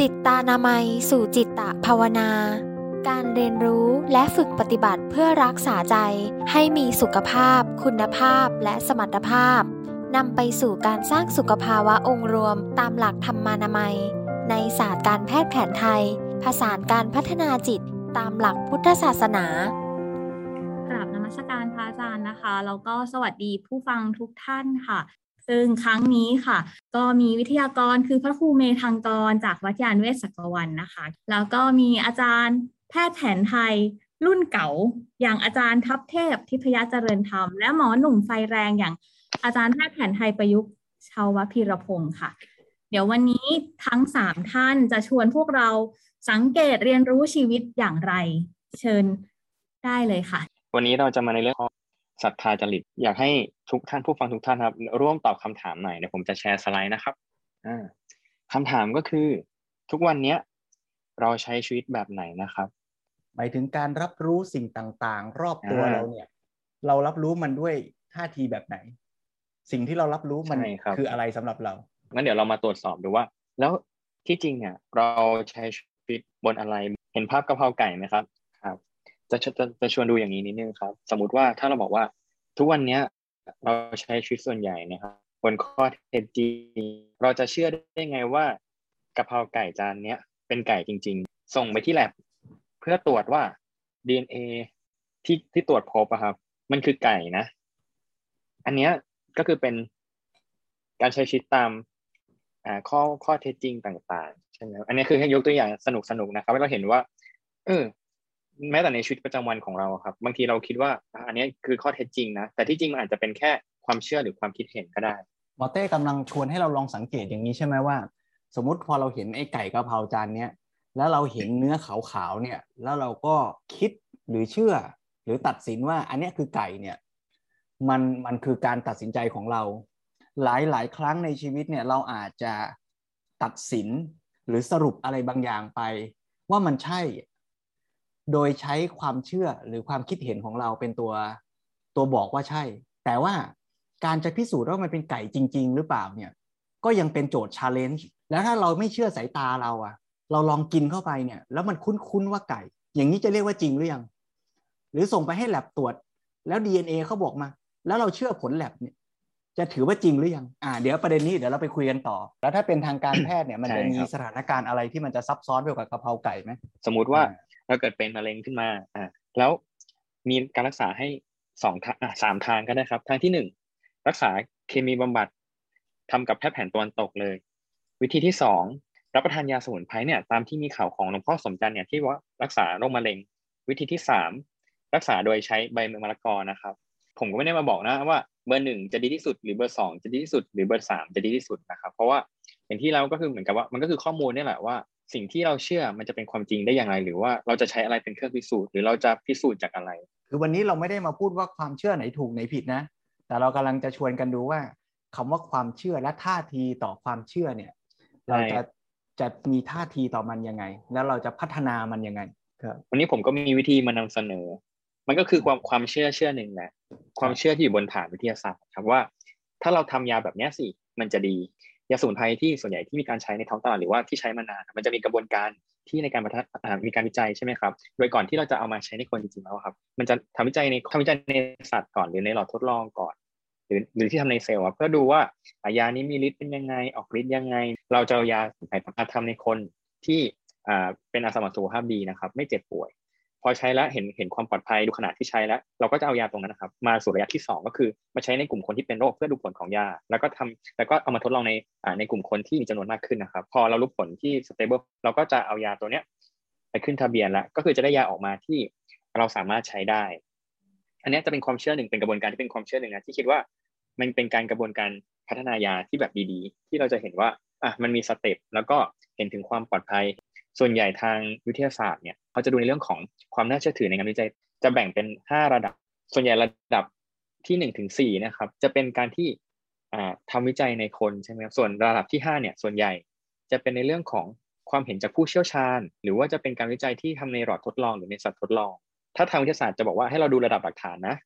จิตตานามัย สู่จิตตะภาวนา การเรียนรู้และฝึกปฏิบัติเพื่อรักษาใจให้มีสุขภาพ คุณภาพและสมรรถภาพนำไปสู่การสร้างสุขภาวะองค์รวมตามหลักธรรมานามัย ในศาสตร์การแพทย์แผนไทย ผสานการพัฒนาจิตตามหลักพุทธศาสนากราบนมัสการพระอาจารย์นะคะ แล้วก็สวัสดีผู้ฟังทุกท่านค่ะ ซึ่งครั้งนี้ค่ะ ก็มีวิทยากรคือพระครูเมธังกร จากวัดยานเวศกวันนะคะ แล้วก็มีอาจารย์แพทย์แผนไทยรุ่นเก่า อย่างอาจารย์ทัพเทพทิพยเจริญธรรม และหมอหนุ่มไฟแรงอย่างอาจารย์แพทย์แผนไทยประยุกต์ชาวพีรพงศ์ค่ะ เดี๋ยววันนี้ทั้งสามท่านจะชวนพวกเราสังเกตเรียนรู้ชีวิตอย่างไร เชิญได้เลยค่ะ วันนี้เราจะมาในเรื่องของ ศรัทธาจริต อยากให้ทุกท่านผู้ฟังทุกท่านครับ ร่วมตอบคำถามหน่อยเดี๋ยวผมจะแชร์สไลด์นะครับคำถามก็คือ ทุกวันเนี้ยเราใช้ชีวิตแบบไหนนะครับ หมายถึงการรับรู้สิ่งต่างๆ รอบตัวเราเนี่ย เรารับรู้มันด้วยท่าทีแบบไหน สิ่งที่เรารับรู้มันคืออะไรสำหรับเรางั้นเดี๋ยวเรามาตรวจสอบดูว่า แล้วที่จริงเนี่ย เราใช้ชีวิตบนอะไร เห็นภาพกะเพราไก่ไหมครับครับ จะจะจะชวนดูอย่างนี้นิดนึงครับ สมมติว่าถ้าเราบอกว่าทุกวันเนี้ยเราใช้ชีวิตส่วนใหญ่นะครับบนข้อเท็จจริงเราจะเชื่อได้ไงว่ากะเพราไก่จานเนี้ยเป็นไก่จริง ๆ ส่งไปที่แลบเพื่อตรวจว่า DNA ที่ที่ตรวจพบอะครับ มันคือไก่นะ อันเนี้ยก็คือเป็นการใช้ชีวิตตามข้อข้อเท็จจริงต่าง ๆ ใช่ไหมอันนี้คือให้ยกตัวอย่างสนุกสนุกนะครับให้เราเห็นว่า เออ แม้แต่ในชีวิตประจำวันของเราครับ บางทีเราคิดว่าอันนี้คือข้อเท็จจริงนะแต่ที่จริงมันอาจจะเป็นแค่ความเชื่อหรือความคิดเห็นก็ได้หมอเต้กำลังชวนให้เราลองสังเกตอย่างนี้ใช่ไหมว่า สมมติพอเราเห็นไอ้ไก่กะเพราจานเนี้ยแล้วเราเห็นเนื้อขาวๆเนี่ย แล้วเราก็คิดหรือเชื่อ หรือตัดสินว่าอันนี้คือไก่เนี่ยมันมันคือการตัดสินใจของเรา หลายหลายครั้งในชีวิตเนี่ยเราอาจจะตัดสินหรือสรุปอะไรบางอย่างไป ว่ามันใช่ โดยใช้ความเชื่อหรือความคิดเห็นของเราเป็นตัวตัวบอกว่าใช่ แต่ว่าการจะพิสูจน์ว่ามันเป็นไก่จริง ๆ หรือเปล่าเนี่ย ก็ยังเป็นโจทย์ชาเลนจ์แล้วถ้าเราไม่เชื่อสายตาเราอะเราลองกินเข้าไปเนี่ย แล้วมันคุ้นๆว่าไก่ อย่างนี้จะเรียกว่าจริงหรือยัง หรือส่งไปให้แลบตรวจ แล้ว DNA เขาบอกมา แล้วเราเชื่อผลแลบเนี่ย จะถือว่าจริงหรือยัง อ่า เดี๋ยวประเด็นนี้เดี๋ยวเราไปคุยกันต่อ แล้วถ้าเป็นทางการแพทย์เนี่ยมันจะมีสถานการณ์อะไรที่มันจะซับซ้อนไปกว่ากะเพราไก่ไหมสมมุติว่า เราเกิดเป็นมะเร็งขึ้นมาอ่าแล้วมีการรักษาให้สองทางสามทางก็ได้ครับ ทางที่หนึ่งรักษาเคมีบำบัดทำกับแพทย์แผนตะวันตกเลย วิธีที่สองรับประทานยาสมุนไพรเนี่ยตามที่มีข่าวของหลวงพ่อสมจันเนี่ยที่ว่ารักษาโรคมะเร็ง วิธีที่สามรักษาโดยใช้ใบมะละกอนะครับ ผมก็ไม่ได้มาบอกนะว่าเบอร์หนึ่งจะดีที่สุดหรือเบอร์สองจะดีที่สุดหรือเบอร์สามจะดีที่สุดนะครับ เพราะว่าอย่างที่เราก็คือเหมือนกับว่ามันก็คือข้อมูลนี่แหละว่า สิ่งที่เราเชื่อมันจะเป็นความจริงได้อย่างไร หรือว่าเราจะใช้อะไรเป็นเครื่องพิสูจน์หรือเราจะพิสูจน์จากอะไร คือวันนี้เราไม่ได้มาพูดว่าความเชื่อไหนถูกไหนผิดนะ แต่เรากำลังจะชวนกันดูว่าคำว่าความเชื่อและท่าทีต่อความเชื่อเนี่ย เราจะจะมีท่าทีต่อมันยังไง แล้วเราจะพัฒนามันยังไงครับวันนี้ผมก็มีวิธีมานำเสนอ มันก็คือความความเชื่อเชื่อหนึ่งแหละความเชื่อที่อยู่บนฐานวิทยาศาสตร์ครับว่า ถ้าเราทำยาแบบนี้สิมันจะดี ยาสมุนไพรที่ส่วนใหญ่ที่มีการใช้ในท้องตลาดหรือว่าที่ใช้มานาน มันจะมีกระบวนการที่ในการมีการวิจัยใช่ไหมครับ โดยก่อนที่เราจะเอามาใช้ในคนจริงๆแล้วครับ มันจะทำวิจัยในทำวิจัยในสัตว์ก่อนหรือในหลอดทดลองก่อน หรือหรือที่ทำในเซลล์เพื่อดูว่ายานี้มีฤทธิ์เป็นยังไง ออกฤทธิ์ยังไง เราจะเอายาสมุนมาทำในคนที่เป็นอาสาสมัครสุขภาพดีนะครับ ไม่เจ็บป่วย พอใช้แล้วเห็นเห็นความปลอดภัยดูขนาดที่ใช้แล้ว เราก็จะเอายาตรงนั้นนะครับ มาสู่ระยะที่ 2 ก็คือมาใช้ในกลุ่มคนที่เป็นโรคเพื่อดูผลของยา แล้วก็ทำแล้วก็เอามาทดลองในในกลุ่มคนที่มีจำนวนมากขึ้นนะครับ พอเรารู้ผลที่ stable เราก็จะเอายาตัวเนี้ยไปขึ้นทะเบียนแล้วก็คือจะได้ยาออกมาที่เราสามารถใช้ได้ อันนี้จะเป็นความเชื่อหนึ่งเป็นกระบวนการที่เป็นความเชื่อหนึ่งนะที่คิดว่ามันเป็นการกระบวนการพัฒนายาที่แบบดีๆ ที่เราจะเห็นว่าอะมันมีสเต็ปแล้วก็เห็นถึงความปลอดภัย ส่วนใหญ่ทางวิทยาศาสตร์เนี่ย เขาจะดูในเรื่องของความน่าเชื่อถือในงานวิจัย จะแบ่งเป็น 5 ระดับ ส่วนใหญ่ระดับที่1ถึง4นะครับ จะเป็นการที่ทำวิจัยในคนใช่ไหมครับ ส่วนระดับที่5เนี่ย ส่วนใหญ่จะเป็นในเรื่องของความเห็นจากผู้เชี่ยวชาญ หรือว่าจะเป็นการวิจัยที่ทำในหลอดทดลองหรือในสัตว์ทดลอง ถ้าทางวิทยาศาสตร์จะบอกว่าให้เราดูระดับหลักฐานนะ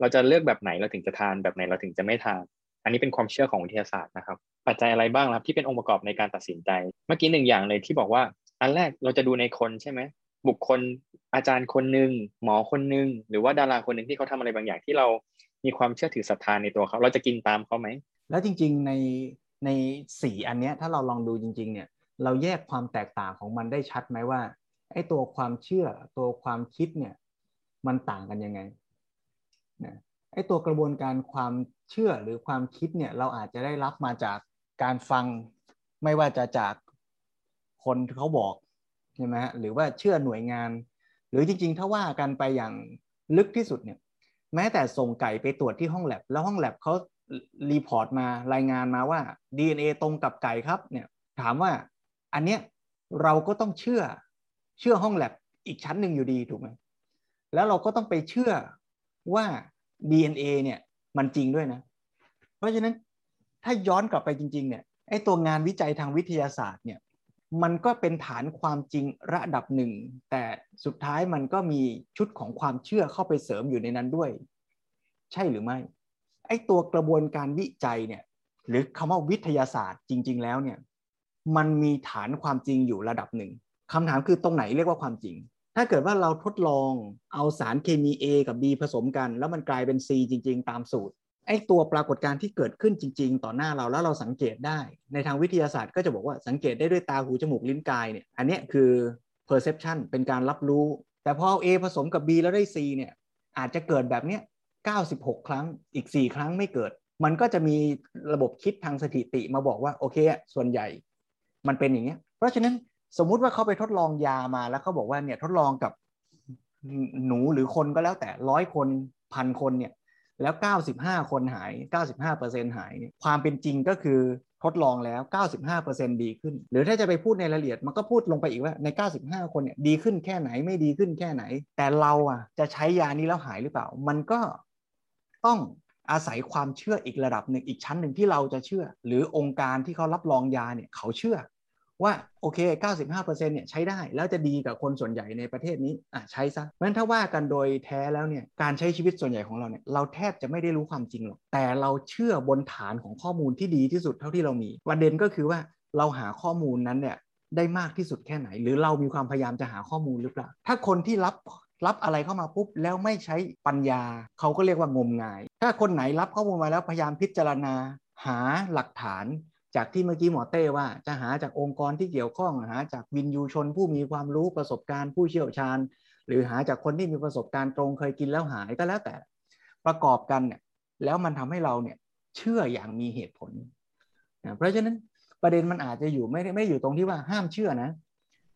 เราจะเลือกแบบไหนเราถึงจะทานแบบไหนเราถึงจะไม่ทาน อันนี้เป็นความเชื่อของวิทยาศาสตร์นะครับ ปัจจัยอะไรบ้างครับที่เป็นองค์ประกอบในการตัดสินใจ เมื่อกี้หนึ่งอย่างเลยที่บอกว่า อันแรกเราจะดูในคนใช่ไหม บุคคลอาจารย์คนหนึ่งหมอคนหนึ่งหรือว่าดาราคนหนึ่งที่เขาทำอะไรบางอย่างที่เรามีความเชื่อถือศรัทธาในตัวเขาเราจะกินตามเขาไหม แล้วจริง ๆ ในในสี่อันเนี้ยถ้าเราลองดูจริง ๆ เนี่ย เราแยกความแตกต่างของมันได้ชัดไหมว่าไอ้ตัวความเชื่อตัวความคิดเนี่ยมันต่างกันยังไงนะไอ้ตัวกระบวนการความเชื่อหรือความคิดเนี่ยเราอาจจะได้รับมาจากการฟังไม่ว่าจะจากคนเขาบอก ใช่ไหมฮะหรือว่าเชื่อหน่วยงาน หรือจริง ๆ ถ้าว่ากันไปอย่างลึกที่สุดเนี่ยแม้แต่ส่งไก่ไปตรวจที่ห้องแลบแล้วห้องแลบเขารีพอร์ตมารายงานมาว่า DNA ตรงกับไก่ครับเนี่ยถามว่าอันเนี้ยเราก็ต้องเชื่อเชื่อห้องแลบอีกชั้นหนึ่งอยู่ดีถูกไหมแล้วเราก็ต้องไปเชื่อว่า DNA เนี่ยมันจริงด้วยนะ เพราะฉะนั้นถ้าย้อนกลับไปจริง ๆ เนี่ยไอ้ตัวงานวิจัยทางวิทยาศาสตร์เนี่ย มันก็เป็นฐานความจริงระดับหนึ่ง แต่สุดท้ายมันก็มีชุดของความเชื่อเข้าไปเสริมอยู่ในนั้นด้วย ใช่หรือไม่ ไอ้ตัวกระบวนการวิจัยเนี่ยหรือคำว่าวิทยาศาสตร์จริง ๆ แล้วเนี่ยมันมีฐานความจริงอยู่ระดับหนึ่งคำถามคือตรงไหนเรียกว่าความจริง ถ้าเกิดว่าเราทดลองเอาสารเคมี A กับ B ผสมกัน แล้วมันกลายเป็น C จริง ๆ ตามสูตร ไอ้ตัวปรากฏการณ์ที่เกิดขึ้นจริง ๆ ต่อหน้าเราแล้วเราสังเกตได้ ในทางวิทยาศาสตร์ก็จะบอกว่าสังเกตได้ด้วยตาหูจมูกลิ้นกายเนี่ยอันนี้คือ perception เป็นการรับรู้ แต่พอเอา A ผสมกับ B แล้วได้ C เนี่ยอาจจะเกิดแบบเนี้ย96 ครั้งอีก 4 ครั้งไม่เกิด มันก็จะมีระบบคิดทางสถิติมาบอกว่าโอเคส่วนใหญ่มันเป็นอย่างเงี้ย เพราะฉะนั้นสมมุติว่าเขาไปทดลองยามาแล้วเขาบอกว่าเนี่ยทดลองกับหนูหรือคนก็แล้วแต่ร้อยคนพันคนเนี่ย แล้ว 95 คนหาย 95%หายเนี่ยความเป็นจริงก็คือทดลองแล้ว 95%ดีขึ้น หรือถ้าจะไปพูดในรายละเอียด มันก็พูดลงไปอีกว่าใน 95 คนเนี่ยดีขึ้นแค่ไหนไม่ดีขึ้นแค่ไหน แต่เราอะจะใช้ยานี้แล้วหายหรือเปล่า มันก็ต้องอาศัยความเชื่ออีกระดับหนึ่งอีกชั้นหนึ่งที่เราจะเชื่อ หรือองค์การที่เขารับรองยาเนี่ยเขาเชื่อ ว่าโอเค 95%เนี่ยใช้ได้แล้วจะดีกับคนส่วนใหญ่ในประเทศนี้อะใช้ซะเพราะฉะนั้นถ้าว่ากันโดยแท้แล้วเนี่ยการใช้ชีวิตส่วนใหญ่ของเราเนี่ยเราแทบจะไม่ได้รู้ความจริงหรอกแต่เราเชื่อบนฐานของข้อมูลที่ดีที่สุดเท่าที่เรามีประเด็นก็คือว่าเราหาข้อมูลนั้นเนี่ยได้มากที่สุดแค่ไหน หรือเรามีความพยายามจะหาข้อมูลหรือเปล่า ถ้าคนที่รับรับอะไรเข้ามาปุ๊บแล้วไม่ใช้ปัญญาเขาก็เรียกว่างมงาย ถ้าคนไหนรับข้อมูลมาแล้วพยายามพิจารณาหาหลักฐาน จากที่เมื่อกี้หมอเต้ว่าจะหาจากองค์กรที่เกี่ยวข้องหาจากวินยูชนผู้มีความรู้ประสบการณ์ผู้เชี่ยวชาญ หรือหาจากคนที่มีประสบการณ์ตรงเคยกินแล้วหายก็แล้วแต่ ประกอบกันเนี่ยแล้วมันทำให้เราเนี่ยเชื่ออย่างมีเหตุผลนะเพราะฉะนั้นประเด็นมันอาจจะอยู่ไม่ได้ไม่อยู่ตรงที่ว่าห้ามเชื่อนะ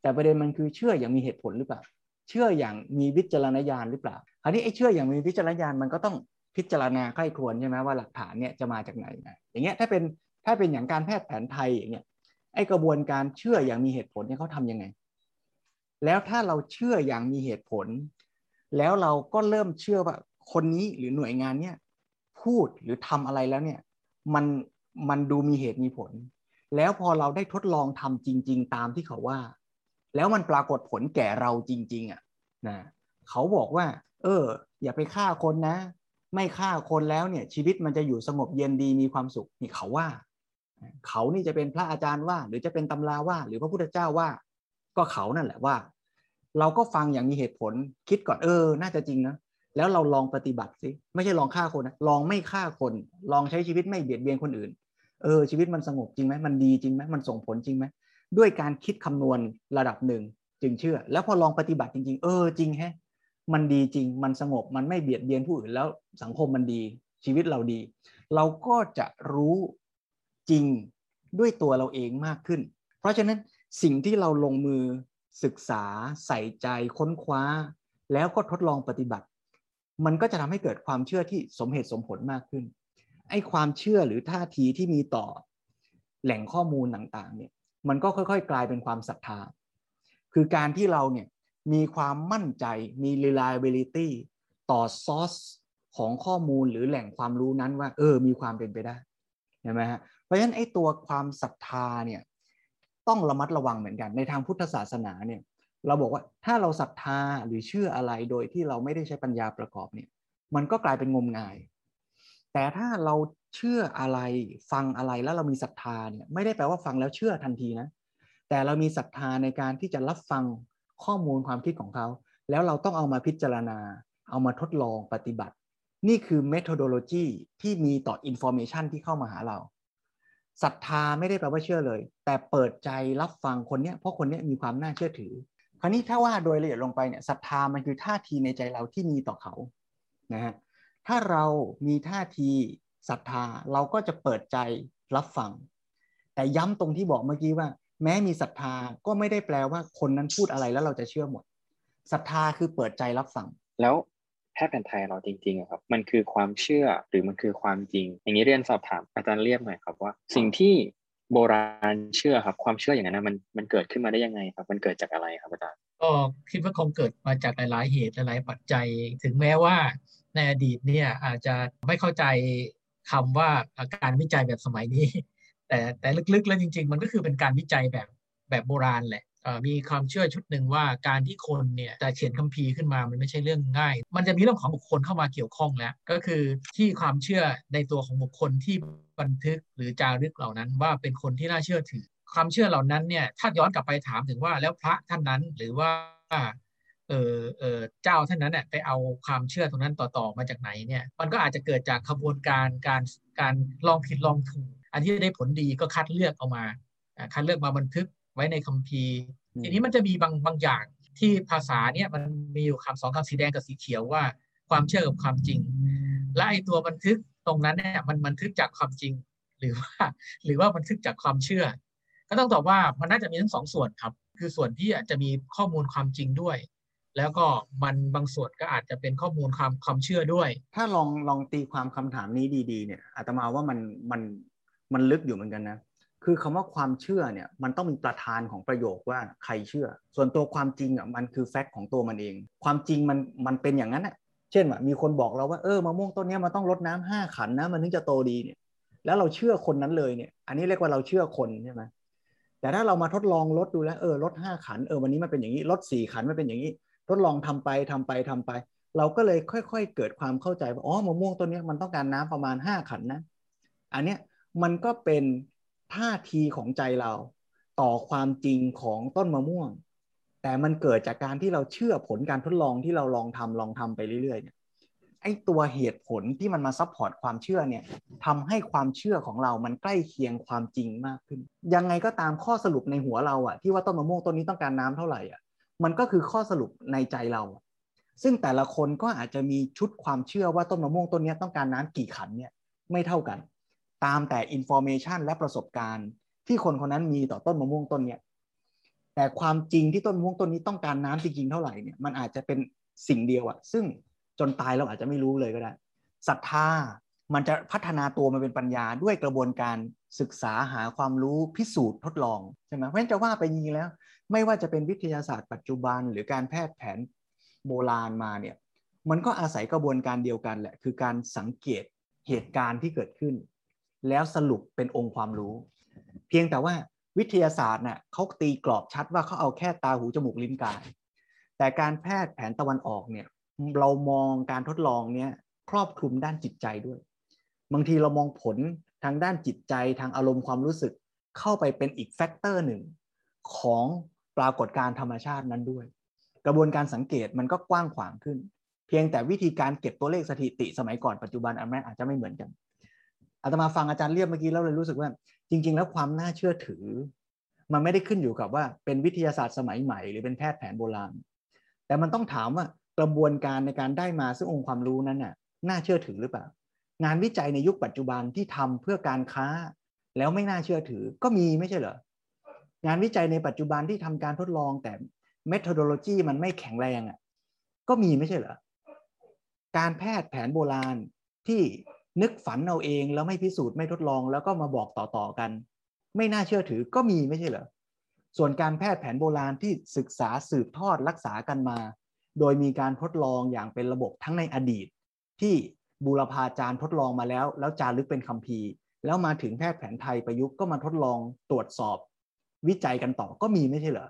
แต่ประเด็นมันคือเชื่ออย่างมีเหตุผลหรือเปล่า เชื่ออย่างมีวิจารณญาณหรือเปล่าคราวนี้ไอ้เชื่ออย่างมีวิจารณญาณมันก็ต้องพิจารณาใคร่ครวญใช่ไหมว่าหลักฐานเนี่ยจะมาจากไหนอย่างเงี้ยถ้าเป็น ถ้าเป็นอย่างการแพทย์แผนไทยอย่างเงี้ยไอกระบวนการเชื่ออย่างมีเหตุผลเนี่ยเขาทำยังไง แล้วถ้าเราเชื่ออย่างมีเหตุผล แล้วเราก็เริ่มเชื่อว่าคนนี้หรือหน่วยงานเนี่ยพูดหรือทำอะไรแล้วเนี่ยมันมันดูมีเหตุมีผล แล้วพอเราได้ทดลองทำจริง ๆ ตามที่เขาว่า แล้วมันปรากฏผลแก่เราจริง ๆอะนะเขาบอกว่า เออ อย่าไปฆ่าคนนะ ไม่ฆ่าคนแล้วเนี่ยชีวิตมันจะอยู่สงบเย็นดีมีความสุขนี่เขาว่า เขานี่จะเป็นพระอาจารย์ว่า หรือจะเป็นตำราว่า หรือพระพุทธเจ้าว่า ก็เขานั่นแหละว่า เราก็ฟังอย่างมีเหตุผล คิดก่อนเออ น่าจะจริงนะแล้วเราลองปฏิบัติสิไม่ใช่ลองฆ่าคนนะลองไม่ฆ่าคน ลองใช้ชีวิตไม่เบียดเบียนคนอื่น เออ ชีวิตมันสงบจริงไหมมันดีจริงไหมมันส่งผลจริงไหมด้วยการคิดคำนวณระดับหนึ่งจึงเชื่อ แล้วพอลองปฏิบัติจริง ๆ เออจริงแฮะมันดีจริง มันสงบ มันไม่เบียดเบียนผู้อื่นแล้วสังคมมันดี ชีวิตเราดี เราก็จะรู้ จริงด้วยตัวเราเองมากขึ้น เพราะฉะนั้นสิ่งที่เราลงมือศึกษาใส่ใจค้นคว้า แล้วก็ทดลองปฏิบัติ มันก็จะทำให้เกิดความเชื่อที่สมเหตุสมผลมากขึ้น ไอ้ความเชื่อหรือท่าทีที่มีต่อ แหล่งข้อมูลต่างๆเนี่ยมันก็ค่อยๆ กลายเป็นความศรัทธา คือการที่เราเนี่ยมีความมั่นใจมี reliability ต่อซอสของข้อมูลหรือแหล่งความรู้นั้นว่า เออ มีความเป็นไปได้ใช่ไหมฮะ เพราะฉะนั้นไอ้ตัวความศรัทธาเนี่ยต้องระมัดระวังเหมือนกันในทางพุทธศาสนาเนี่ยเราบอกว่าถ้าเราศรัทธาหรือเชื่ออะไรโดยที่เราไม่ได้ใช้ปัญญาประกอบเนี่ยมันก็กลายเป็นงมงาย แต่ถ้าเราเชื่ออะไรฟังอะไรแล้วเรามีศรัทธาเนี่ยไม่ได้แปลว่าฟังแล้วเชื่อทันทีนะแต่เรามีศรัทธาในการที่จะรับฟังข้อมูลความคิดของเขา แล้วเราต้องเอามาพิจารณา เอามาทดลองปฏิบัติ นี่คือ methodology ที่มีต่อ information ที่เข้ามาหาเรา ศรัทธาไม่ได้แปลว่าเชื่อเลย แต่เปิดใจรับฟังคนเนี้ยเพราะคนเนี้ยมีความน่าเชื่อถือ คราวนี้ถ้าว่าโดยละเอียดลงไปเนี่ยศรัทธามันคือท่าทีในใจเราที่มีต่อเขานะฮะถ้าเรามีท่าทีศรัทธาเราก็จะเปิดใจรับฟัง แต่ย้ำตรงที่บอกเมื่อกี้ว่า แม้มีศรัทธาก็ไม่ได้แปลว่าคนนั้นพูดอะไรแล้วเราจะเชื่อหมดศรัทธาคือเปิดใจรับฟัง แล้ว แพทย์แผนไทยเราจริงๆครับมันคือความเชื่อหรือมันคือความจริง อย่างนี้เรียนสอบถามอาจารย์เรียบหน่อยครับว่า สิ่งที่โบราณเชื่อครับความเชื่ออย่างนั้นมันมันเกิดขึ้นมาได้ยังไงครับ มันเกิดจากอะไรครับอาจารย์ก็คิดว่าคงเกิดมาจากหลาย ๆ เหตุหลาย ๆ ปัจจัย ถึงแม้ว่าในอดีตเนี่ยอาจจะไม่เข้าใจคำว่าการวิจัยแบบสมัยนี้ แต่แต่ลึก ๆ แล้วจริง ๆ มันก็คือเป็นการวิจัยแบบแบบโบราณแหละ มีความเชื่อชุดหนึ่งว่าการที่คนเนี่ยจะเขียนคัมภีร์ขึ้นมามันไม่ใช่เรื่องง่าย มันจะมีเรื่องของบุคคลเข้ามาเกี่ยวข้องแล้ว ก็คือที่ความเชื่อในตัวของบุคคลที่บันทึกหรือจารึกเหล่านั้น ว่าเป็นคนที่น่าเชื่อถือ ความเชื่อเหล่านั้นเนี่ยถ้าย้อนกลับไปถามถึงว่าแล้วพระท่านนั้นหรือว่าเออเออเจ้าท่านนั้นเนี่ยไปเอาความเชื่อตรงนั้นต่อๆมาจากไหนเนี่ยมันก็อาจจะเกิดจากขบวนการการการลองผิดลองถูกอันที่ได้ผลดีก็คัดเลือกเอามาคัดเลือกมาบันทึก ไว้ในคัมภีร์ ทีนี้มันจะมีบางบางอย่างที่ภาษาเนี่ยมันมีอยู่คำสองคำสีแดงกับสีเขียวว่า ความเชื่อกับความจริง และไอตัวบันทึกตรงนั้นเนี่ยมันบันทึกจากความจริง หรือว่า หรือว่าบันทึกจากความเชื่อ ก็ต้องตอบว่ามันน่าจะมีทั้งสองส่วนครับ คือส่วนที่อาจจะมีข้อมูลความจริงด้วย แล้วก็มันบางส่วนก็อาจจะเป็นข้อมูลความความเชื่อด้วย ถ้าลองลองตีความคำถามนี้ดี ๆ เนี่ยอาตมาว่ามันมันมันลึกอยู่เหมือนกันนะ คือคำว่าความเชื่อเนี่ยมันต้องมีประธานของประโยคว่าใครเชื่อ ส่วนตัวความจริงอะมันคือแฟกต์ของตัวมันเอง ความจริงมันมันเป็นอย่างนั้นอะเช่นว่ามีคนบอกเราว่าเออมะม่วงต้นนี้มันต้องรดน้ำห้าขันนะมันถึงจะโตดีเนี่ย แล้วเราเชื่อคนนั้นเลยเนี่ย อันนี้เรียกว่าเราเชื่อคนใช่ไหมแต่ถ้าเรามาทดลองลดดูแล้วเออลดห้าขันเออวันนี้มันเป็นอย่างนี้ลดสี่ขันมันเป็นอย่างนี้ ทดลองทำไปทำไปทำไป เราก็เลยค่อย ๆ เกิดความเข้าใจว่าอ๋อมะม่วงต้นนี้มันต้องการน้ำประมาณห้าขันนะ อันเนี้ยมันก็เป็น ท่าทีของใจเราต่อความจริงของต้นมะม่วง แต่มันเกิดจากการที่เราเชื่อผลการทดลองที่เราลองทำลองทำไปเรื่อยๆเนี่ยไอ้ตัวเหตุผลที่มันมา support ความเชื่อเนี่ยทำให้ความเชื่อของเรามันใกล้เคียงความจริงมากขึ้น ยังไงก็ตามข้อสรุปในหัวเราอะที่ว่าต้นมะม่วงต้นนี้ต้องการน้ำเท่าไหร่อะมันก็คือข้อสรุปในใจเรา ซึ่งแต่ละคนก็อาจจะมีชุดความเชื่อว่าต้นมะม่วงต้นนี้ต้องการน้ำกี่ขันเนี่ยไม่เท่ากัน ตามแต่ information และประสบการณ์ ที่คนคนนั้นมีต่อต้นมะม่วงต้นเนี่ยแต่ความจริงที่ต้นมะม่วงต้นนี้ต้องการน้ำจริงๆเท่าไหร่เนี่ยมันอาจจะเป็นสิ่งเดียวอะซึ่งจนตายเราอาจจะไม่รู้เลยก็ได้ศรัทธามันจะพัฒนาตัวมาเป็นปัญญาด้วยกระบวนการศึกษาหาความรู้พิสูจน์ทดลองใช่ไหมเพราะฉะนั้นจะว่าไปจริงแล้ว ไม่ว่าจะเป็นวิทยาศาสตร์ปัจจุบัน หรือการแพทย์แผนโบราณมาเนี่ยมันก็อาศัยกระบวนการเดียวกันแหละคือการสังเกตเหตุการณ์ที่เกิดขึ้น แล้วสรุปเป็นองค์ความรู้ เพียงแต่ว่าวิทยาศาสตร์น่ะเขาตีกรอบชัดว่าเขาเอาแค่ตาหูจมูกลิ้นกาย แต่การแพทย์แผนตะวันออกเนี่ยเรามองการทดลองเนี่ยครอบคลุมด้านจิตใจด้วย บางทีเรามองผลทางด้านจิตใจทางอารมณ์ความรู้สึกเข้าไปเป็นอีกแฟกเตอร์หนึ่งของปรากฏการธรรมชาตินั้นด้วย กระบวนการสังเกตมันก็กว้างขวางขึ้น เพียงแต่วิธีการเก็บตัวเลขสถิติสมัยก่อนปัจจุบันอันนั้นอาจจะไม่เหมือนกัน อาตมาฟังอาจารย์เรียบเมื่อกี้แล้วเลยรู้สึกว่า จริง ๆ แล้วความน่าเชื่อถือ มันไม่ได้ขึ้นอยู่กับว่าเป็นวิทยาศาสตร์สมัยใหม่ หรือเป็นแพทย์แผนโบราณ แต่มันต้องถามว่ากระบวนการในการได้มาซึ่งองค์ความรู้นั้นน่ะน่าเชื่อถือหรือเปล่า งานวิจัยในยุคปัจจุบันที่ทำเพื่อการค้า แล้วไม่น่าเชื่อถือก็มีไม่ใช่เหรองานวิจัยในปัจจุบันที่ทำการทดลองแต่ methodology มันไม่แข็งแรงอะก็มีไม่ใช่เหรอการแพทย์แผนโบราณที่ นึกฝันเอาเองแล้วไม่พิสูจน์ไม่ทดลองแล้วก็มาบอกต่อๆกัน ไม่น่าเชื่อถือก็มีไม่ใช่เหรอส่วนการแพทย์แผนโบราณที่ศึกษาสืบทอดรักษากันมา โดยมีการทดลองอย่างเป็นระบบทั้งในอดีต ที่บูรพาจารย์ทดลองมาแล้ว แล้วจารึกเป็นคัมภีร์ แล้วมาถึงแพทย์แผนไทยประยุกต์ก็มาทดลองตรวจสอบ วิจัยกันต่อก็มีไม่ใช่เหรอ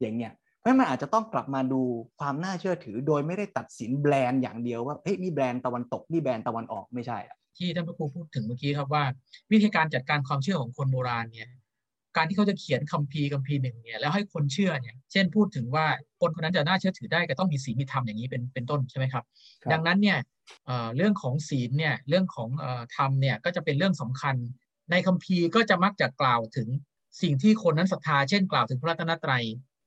อย่างเงี้ยเพราะมันอาจจะต้องกลับมาดูความน่าเชื่อถือ โดยไม่ได้ตัดสินแบรนด์อย่างเดียวว่าเฮ้ยนี่แบรนด์ตะวันตกนี่แบรนด์ตะวันออกไม่ใช่อะ ที่ท่านพระครูพูดถึงเมื่อกี้ครับว่า วิธีการจัดการความเชื่อของคนโบราณเนี่ยการที่เขาจะเขียนคัมภีร์คัมภีร์หนึ่งเนี่ยแล้วให้คนเชื่อเนี่ยเช่นพูดถึงว่าคนคนนั้นจะน่าเชื่อถือได้ก็ต้องมีศีลมีธรรมอย่างนี้เป็นเป็นต้นใช่ไหมครับ ดังนั้นเนี่ยเรื่องของศีลเนี่ยเรื่องของธรรมเนี่ยก็จะเป็นเรื่องสำคัญ ในคัมภีร์ก็จะมักจะกล่าวถึงสิ่งที่คนนั้นศรัทธาเช่นกล่าวถึงพระรัตนตรัย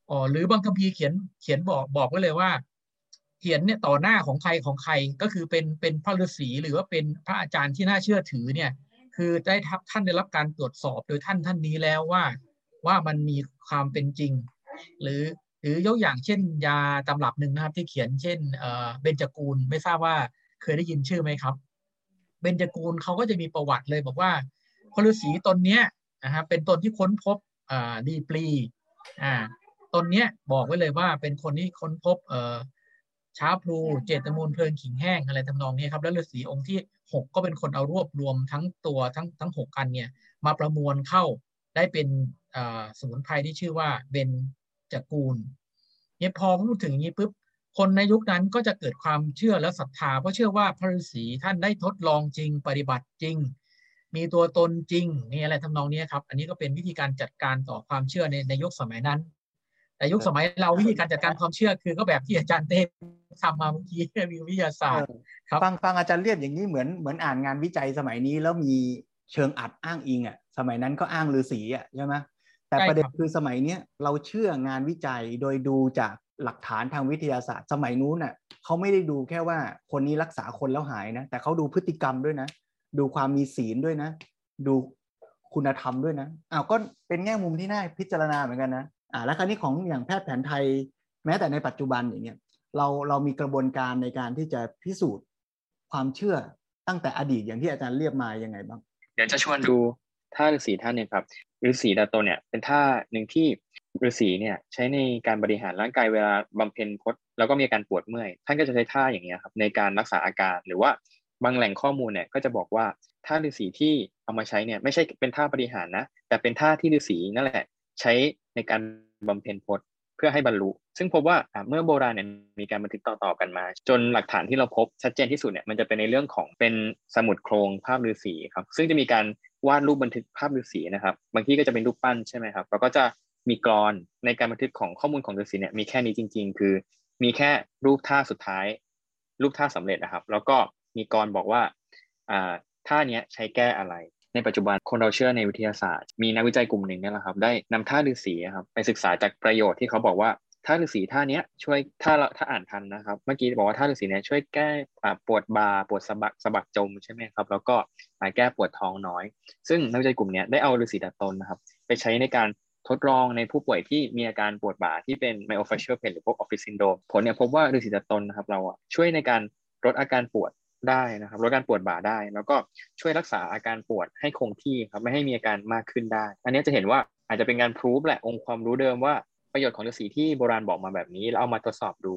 อ๋อหรือบางคัมภีร์เขียนเขียนบอกบอกไว้เลยว่า เขียนเนี่ยต่อหน้าของใครของใครก็คือเป็นเป็นพระฤาษีหรือว่าเป็นพระอาจารย์ที่น่าเชื่อถือเนี่ยคือได้ทับท่านได้รับการตรวจสอบโดยท่านท่านนี้แล้วว่าว่ามันมีความเป็นจริง หรือหรือยกอย่างเช่น ยาตำรับหนึ่งนะครับที่เขียนเช่นเบญจกูลไม่ทราบว่าเคยได้ยินชื่อไหมครับเบญจกูลเขาก็จะมีประวัติเลยบอกว่าพฤาษีตนเนี้ยนะครับเป็นตนที่ค้นพบดีปลีอ่าตนเนี้ยบอกไว้เลยว่าเป็นคนที่ค้นพบเอ่อ ช้าพลูเจตมูลเพลิงขิงแห้งอะไรทำนองนี้ครับแล้วฤาษีองค์ที่หกก็เป็นคนเอารวบรวมทั้งตัวทั้งทั้งหกกันเนี่ยมาประมวลเข้าได้เป็นสมุนไพรที่ชื่อว่าเบนจกูลเนี่ยพอพูดถึงอย่างนี้ปุ๊บคนในยุคนั้นก็จะเกิดความเชื่อและศรัทธาเพราะเชื่อว่าพระฤาษีท่านได้ทดลองจริงปฏิบัติจริง มีตัวตนจริงนี่อะไรทำนองนี้ครับ อันนี้ก็เป็นวิธีการจัดการต่อความเชื่อในในยุคสมัยนั้น แต่ยุคสมัยเราวิธีการจัดการความเชื่อคือก็แบบที่อาจารย์เต้ทำมาเมื่อกี้มีวิทยาศาสตร์ครับฟังฟังอาจารย์เรียบอย่างนี้เหมือนเหมือนอ่านงานวิจัยสมัยนี้แล้วมีเชิงอัดอ้างอิงอะ สมัยนั้นก็อ้างฤาษีอะใช่ไหมแต่ประเด็นคือสมัยเนี้ยเราเชื่องานวิจัยโดยดูจากหลักฐานทางวิทยาศาสตร์ สมัยนู้นน่ะเขาไม่ได้ดูแค่ว่าคนนี้รักษาคนแล้วหายนะ แต่เขาดูพฤติกรรมด้วยนะ ดูความมีศีลด้วยนะ ดูคุณธรรมด้วยนะอ้าวก็เป็นแง่มุมที่น่าพิจารณาเหมือนกันนะ อ่าแล้วคราวนี้ของอย่างแพทย์แผนไทย แม้แต่ในปัจจุบันอย่างเงี้ยเราเรามีกระบวนการในการที่จะพิสูจน์ความเชื่อตั้งแต่อดีตอย่างที่อาจารย์เรียบมายังไงบ้าง เดี๋ยวจะชวนดูท่าฤาษีท่านเนี่ยครับฤาษีดาโตเนี่ยเป็นท่าหนึ่งที่ฤาษีเนี่ยใช้ในการบริหารร่างกายเวลาบำเพ็ญพจน์แล้วก็มีอาการปวดเมื่อย ท่านก็จะใช้ท่าอย่างเงี้ยครับในการรักษาอาการหรือว่าบางแหล่งข้อมูลเนี่ยก็จะบอกว่าท่าฤาษีที่เอามาใช้เนี่ยไม่ใช่เป็นท่าบริหารนะ แต่เป็นท่าที่ฤาษีนั่นแหละ ใช้ในการบำเพ็ญพจน์เพื่อให้บรรลุ ซึ่งพบว่าเมื่อโบราณเนี่ยมีการบันทึกต่อๆกันมา จนหลักฐานที่เราพบชัดเจนที่สุดเนี่ยมันจะเป็นในเรื่องของเป็นสมุดโครงภาพฤาษีครับซึ่งจะมีการวาดรูปบันทึกภาพฤาษีนะครับบางที่ก็จะเป็นรูปปั้นใช่ไหมครับแล้วก็จะมีกรอนในการบันทึกของข้อมูลของฤาษีเนี่ยมีแค่นี้จริง ๆ คือมีแค่รูปท่าสุดท้าย รูปท่าสำเร็จนะครับ แล้วก็มีกรบอกว่าอ่าท่านี้ใช้แก้อะไร ในปัจจุบันคนเราเชื่อในวิทยาศาสตร์ มีนักวิจัยกลุ่มหนึ่งนี่แหละครับ ได้นำท่าฤาษีครับไปศึกษาจากประโยชน์ที่เขาบอกว่าท่าฤาษีท่านี้ช่วยถ้าเราถ้าอ่านทันนะครับ เมื่อกี้บอกว่าท่าฤาษีเนี่ยช่วยแก้ปวดบาปวดสะบักสะบักจมใช่ไหมครับแล้วก็แก้ปวดท้องน้อย ซึ่งนักวิจัยกลุ่มนี้ได้เอาฤาษีดัดตนนะครับ ไปใช้ในการทดลองในผู้ป่วยที่มีอาการปวดบ่าที่เป็น myofascial pain หรือพวก office syndrome ผลเนี่ยพบว่าฤาษีดัดตนนะครับเราช่วยในการลดอาการปวด ได้นะครับลดการปวดบ่าได้ แล้วก็ช่วยรักษาอาการปวดให้คงที่ครับไม่ให้มีอาการมากขึ้นได้ อันนี้จะเห็นว่าอาจจะเป็นการพิสูจแหละองค์ความรู้เดิมว่าประโยชน์ของฤาษีที่โบราณบอกมาแบบนี้แล้วเอามาทดสอบดู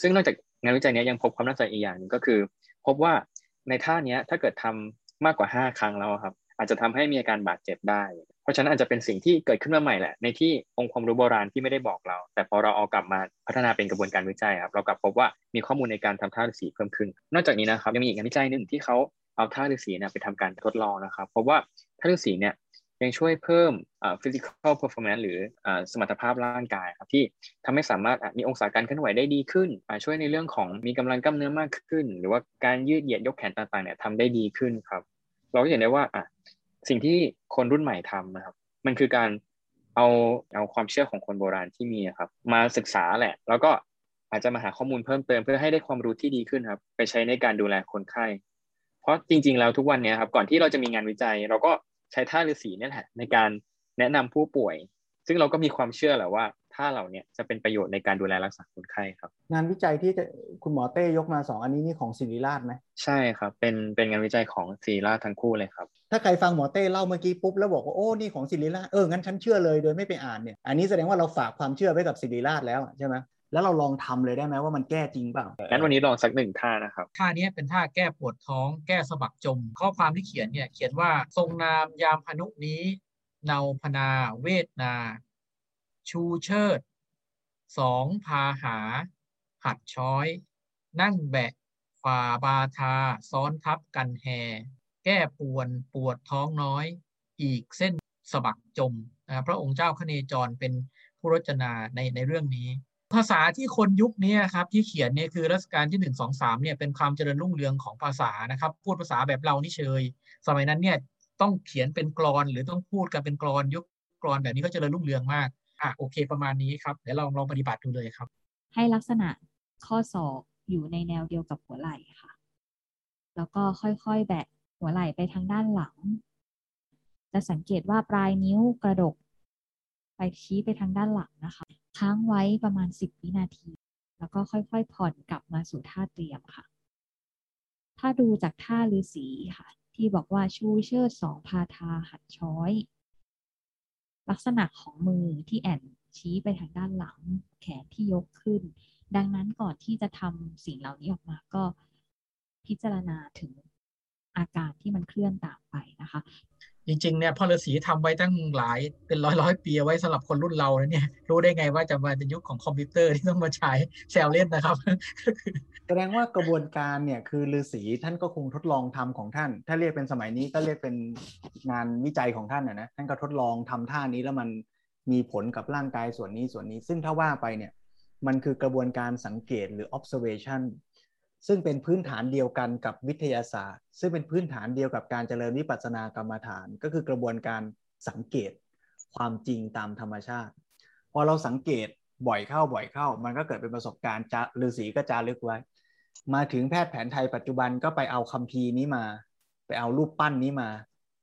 ซึ่งนอกจากงานวิจัยนี้ยังพบความน่าสนใจอีกอย่างนึงก็คือ พบว่าในท่านี้ถ้าเกิดทำมากกว่า 5 ครั้งแล้วครับ อาจจะทำให้มีอาการบาดเจ็บได้ เพราะฉะนั้นอาจจะเป็นสิ่งที่เกิดขึ้นมาใหม่แหละ ในที่องค์ความรู้โบราณที่ไม่ได้บอกเรา แต่พอเราเอากลับมาพัฒนาเป็นกระบวนการวิจัยครับเรากลับพบว่ามีข้อมูลในการทำท่าฤาษีเพิ่มขึ้น นอกจากนี้นะครับยังมีอีกงานวิจัยหนึ่งที่เขาเอาท่าฤาษีเนี่ยไปทำการทดลองนะครับพบว่าท่าฤาษีเนี่ยยังช่วยเพิ่ม physical performance หรือสมรรถภาพร่างกายครับที่ทำให้สามารถมีองศาการเคลื่อนไหวได้ดีขึ้น ช่วยในเรื่องของมีกำลังกล้ามเนื้อมากขึ้น หรือว่าการยืดเหยียดยกแขนต่างๆเนี่ยทำได้ดีขึ้นครับ เราก็เห็นได้ว่า สิ่งที่คนรุ่นใหม่ทำนะครับ มันคือการเอาเอาความเชื่อของคนโบราณที่มีครับ มาศึกษาแหละ แล้วก็อาจจะมาหาข้อมูลเพิ่มเติมเพื่อให้ได้ความรู้ที่ดีขึ้นครับ ไปใช้ในการดูแลคนไข้ เพราะจริง ๆ แล้วทุกวันนี้ครับ ก่อนที่เราจะมีงานวิจัย เราก็ใช้ท่าฤาษีนี่แหละในการแนะนำผู้ป่วย ซึ่งเราก็มีความเชื่อแหละว่า ท่าเหล่านี้จะเป็นประโยชน์ในการดูแลรักษาคนไข้ครับ งานวิจัยที่คุณหมอเต้ยกมาสองอันนี้นี่ของศิริราชไหมใช่ครับ เป็นเป็นงานวิจัยของศิริราชทั้งคู่เลยครับ ถ้าใครฟังหมอเต้เล่าเมื่อกี้ปุ๊บแล้วบอกว่าโอ้นี่ของศิริราชเอองั้นฉันเชื่อเลยโดยไม่ไปอ่านเนี่ยอันนี้แสดงว่าเราฝากความเชื่อไว้กับศิริราชแล้วใช่ไหมแล้วเราลองทำเลยได้ไหมว่ามันแก้จริงเปล่างั้นวันนี้ลองสักหนึ่งท่านะครับ ท่านี้เป็นท่าแก้ปวดท้อง แก้สะบักจม ข้อความที่เขียนเนี่ยเขียนว่าทรงนามยามพนุนี้เนาพนา เวทนา ชูเชิดสองพาหา หัดช้อย นั่งแบะฝ่าบาทา ซ้อนทับกันแฮ แก้ปวนปวดท้องน้อย อีกเส้นสะบักจมนะพระองค์เจ้าคเนจรเป็นผู้รจนาในในเรื่องนี้ ภาษาที่คนยุคนี้ครับที่เขียนเนี่ยคือรัชกาลที่หนึ่งสองสามเนี่ยเป็นความเจริญรุ่งเรืองของภาษานะครับ พูดภาษาแบบเรานี่เชย สมัยนั้นเนี่ยต้องเขียนเป็นกรอนหรือต้องพูดกันเป็นกรอนยุคกรอนแบบนี้ก็เจริญรุ่งเรืองมาก อะโอเคประมาณนี้ครับเดี๋ยวเราลองปฏิบัติดูเลยครับ ให้ลักษณะข้อศอกอยู่ในแนวเดียวกับหัวไหล่ค่ะ แล้วก็ค่อยๆแบะหัวไหล่ไปทางด้านหลัง จะสังเกตว่าปลายนิ้วกระดก ไปชี้ไปทางด้านหลังนะคะ ค้างไว้ประมาณ 10 วินาที แล้วก็ค่อยๆ ผ่อนกลับมาสู่ท่าเตรียมค่ะ ถ้าดูจากท่าฤาษีค่ะ ที่บอกว่าชูเชิดสองพาทาหัดช้อย ลักษณะของมือที่แอนชี้ไปทางด้านหลัง แขนที่ยกขึ้น ดังนั้นก่อนที่จะทำสิ่งเหล่านี้ออกมาก็พิจารณาถึงอาการที่มันเคลื่อนตามไปนะคะ จริงๆเนี่ยพ่อฤาษีทำไว้ตั้งหลายเป็นร้อยร้อยปีไว้สำหรับคนรุ่นเราเนี่ย รู้ได้ไงว่าจะมาเป็นยุคของคอมพิวเตอร์ที่ต้องมาใช้แซวเล่นนะครับแสดงว่ากระบวนการเนี่ยคือฤาษีท่านก็คงทดลองทำของท่าน ถ้าเรียกเป็นสมัยนี้ก็เรียกเป็นงานวิจัยของท่านนะนะท่านก็ทดลองทำท่านี้แล้วมันมีผลกับร่างกายส่วนนี้ส่วนนี้ ซึ่งถ้าว่าไปเนี่ยมันคือกระบวนการสังเกตหรือ observation ซึ่งเป็นพื้นฐานเดียวกันกับวิทยาศาสตร์ ซึ่งเป็นพื้นฐานเดียวกับการเจริญวิปัสสนากรรมฐาน ก็คือกระบวนการสังเกตความจริงตามธรรมชาติ พอเราสังเกตบ่อยเข้าบ่อยเข้า มันก็เกิดเป็นประสบการณ์จะฤาษีก็จารึกไว้ มาถึงแพทย์แผนไทยปัจจุบันก็ไปเอาคัมภีร์นี้มา ไปเอารูปปั้นนี้มา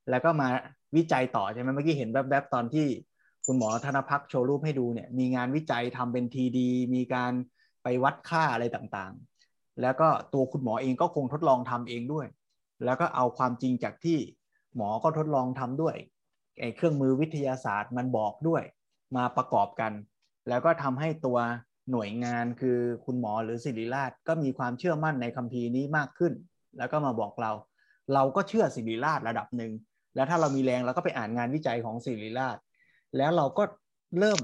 แล้วก็มาวิจัยต่อใช่ไหมเมื่อกี้เห็นแวบๆตอนที่คุณหมอธนพักโชว์รูปให้ดูเนี่ยมีงานวิจัยทำเป็นทีดีมีการไปวัดค่าอะไรต่างๆ แล้วก็ตัวคุณหมอเองก็คงทดลองทำเองด้วย แล้วก็เอาความจริงจากที่หมอก็ทดลองทำด้วยไอ้เครื่องมือวิทยาศาสตร์มันบอกด้วย มาประกอบกัน แล้วก็ทำให้ตัวหน่วยงานคือคุณหมอหรือศิริราชก็มีความเชื่อมั่นในคัมภีร์นี้มากขึ้น แล้วก็มาบอกเรา เราก็เชื่อศิริราชระดับหนึ่งแล้วถ้าเรามีแรงเราก็ไปอ่านงานวิจัยของศิริราช แล้วเราก็เริ่ม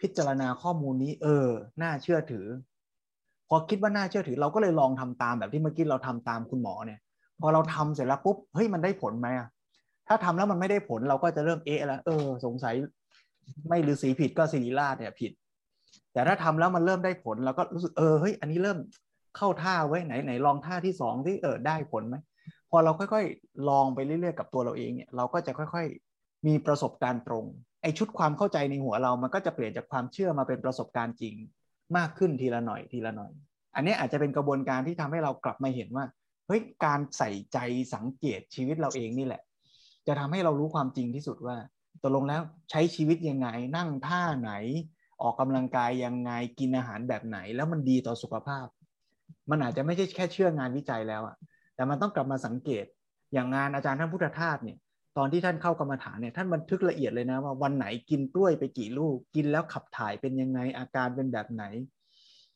พิจารณาข้อมูลนี้ เออ น่าเชื่อถือ พอคิดว่าน่าเชื่อถือเราก็เลยลองทำตามแบบที่เมื่อกี้เราทำตามคุณหมอเนี่ย พอเราทำเสร็จแล้วปุ๊บเฮ้ยมันได้ผลไหมอะถ้าทำแล้วมันไม่ได้ผลเราก็จะเริ่มเอะแล้วเออ สงสัยไม่ฤาษีผิดก็ศิริราชเนี่ยผิด แต่ถ้าทำแล้วมันเริ่มได้ผลเราก็รู้สึกเออเฮ้ยอันนี้เริ่มเข้าท่าไว้ไหนไหนลองท่าที่สองที่เออได้ผลไหมพอเราค่อยๆ ลองไปเรื่อยๆกับตัวเราเองเนี่ยเราก็จะค่อยๆ มีประสบการณ์ตรงไอชุดความเข้าใจในหัวเรามันก็จะเปลี่ยนจากความเชื่อมาเป็นประสบการณ์จริง มากขึ้นทีละหน่อยทีละหน่อย อันนี้อาจจะเป็นกระบวนการที่ทำให้เรากลับมาเห็นว่าเฮ้ยการใส่ใจสังเกตชีวิตเราเองนี่แหละ จะทำให้เรารู้ความจริงที่สุดว่าตกลงแล้วใช้ชีวิตยังไง นั่งท่าไหน ออกกำลังกายยังไงกินอาหารแบบไหน แล้วมันดีต่อสุขภาพ มันอาจจะไม่ใช่แค่เชื่องานวิจัยแล้วอะแต่มันต้องกลับมาสังเกตอย่างงานอาจารย์ท่านพุทธทาสเนี่ย ตอนที่ท่านเข้ากรรมฐานเนี่ยท่านบันทึกละเอียดเลยนะว่าวันไหนกินกล้วยไปกี่ลูก กินแล้วขับถ่ายเป็นยังไงอาการเป็นแบบไหน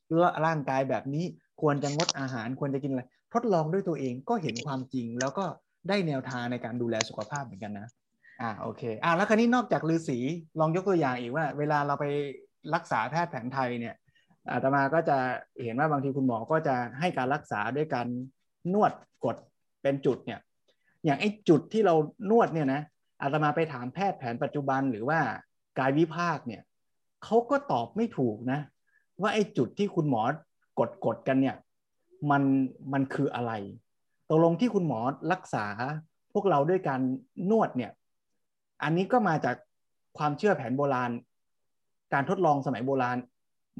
หรือว่าร่างกายแบบนี้ควรจะงดอาหารควรจะกินอะไรทดลองด้วยตัวเองก็เห็นความจริง แล้วก็ได้แนวทางในการดูแลสุขภาพเหมือนกันนะอ่าโอเคอ่าแล้วคราวนี้นอกจากฤาษีลองยกตัวอย่างอีกว่า เวลาเราไปรักษาแพทย์แผนไทยเนี่ยอาตมาก็จะเห็นว่าบางทีคุณหมอก็จะให้การรักษาด้วยการนวดกดเป็นจุดเนี่ย อย่างไอ้จุดที่เรานวดเนี่ยนะอาตมาไปถามแพทย์แผนปัจจุบันหรือว่ากายวิภาคเนี่ยเขาก็ตอบไม่ถูกนะ ว่าไอ้จุดที่คุณหมอกดกดกันเนี่ยมันมันคืออะไรตกลงที่คุณหมอรักษาพวกเราด้วยการนวดเนี่ย อันนี้ก็มาจากความเชื่อแผนโบราณ การทดลองสมัยโบราณ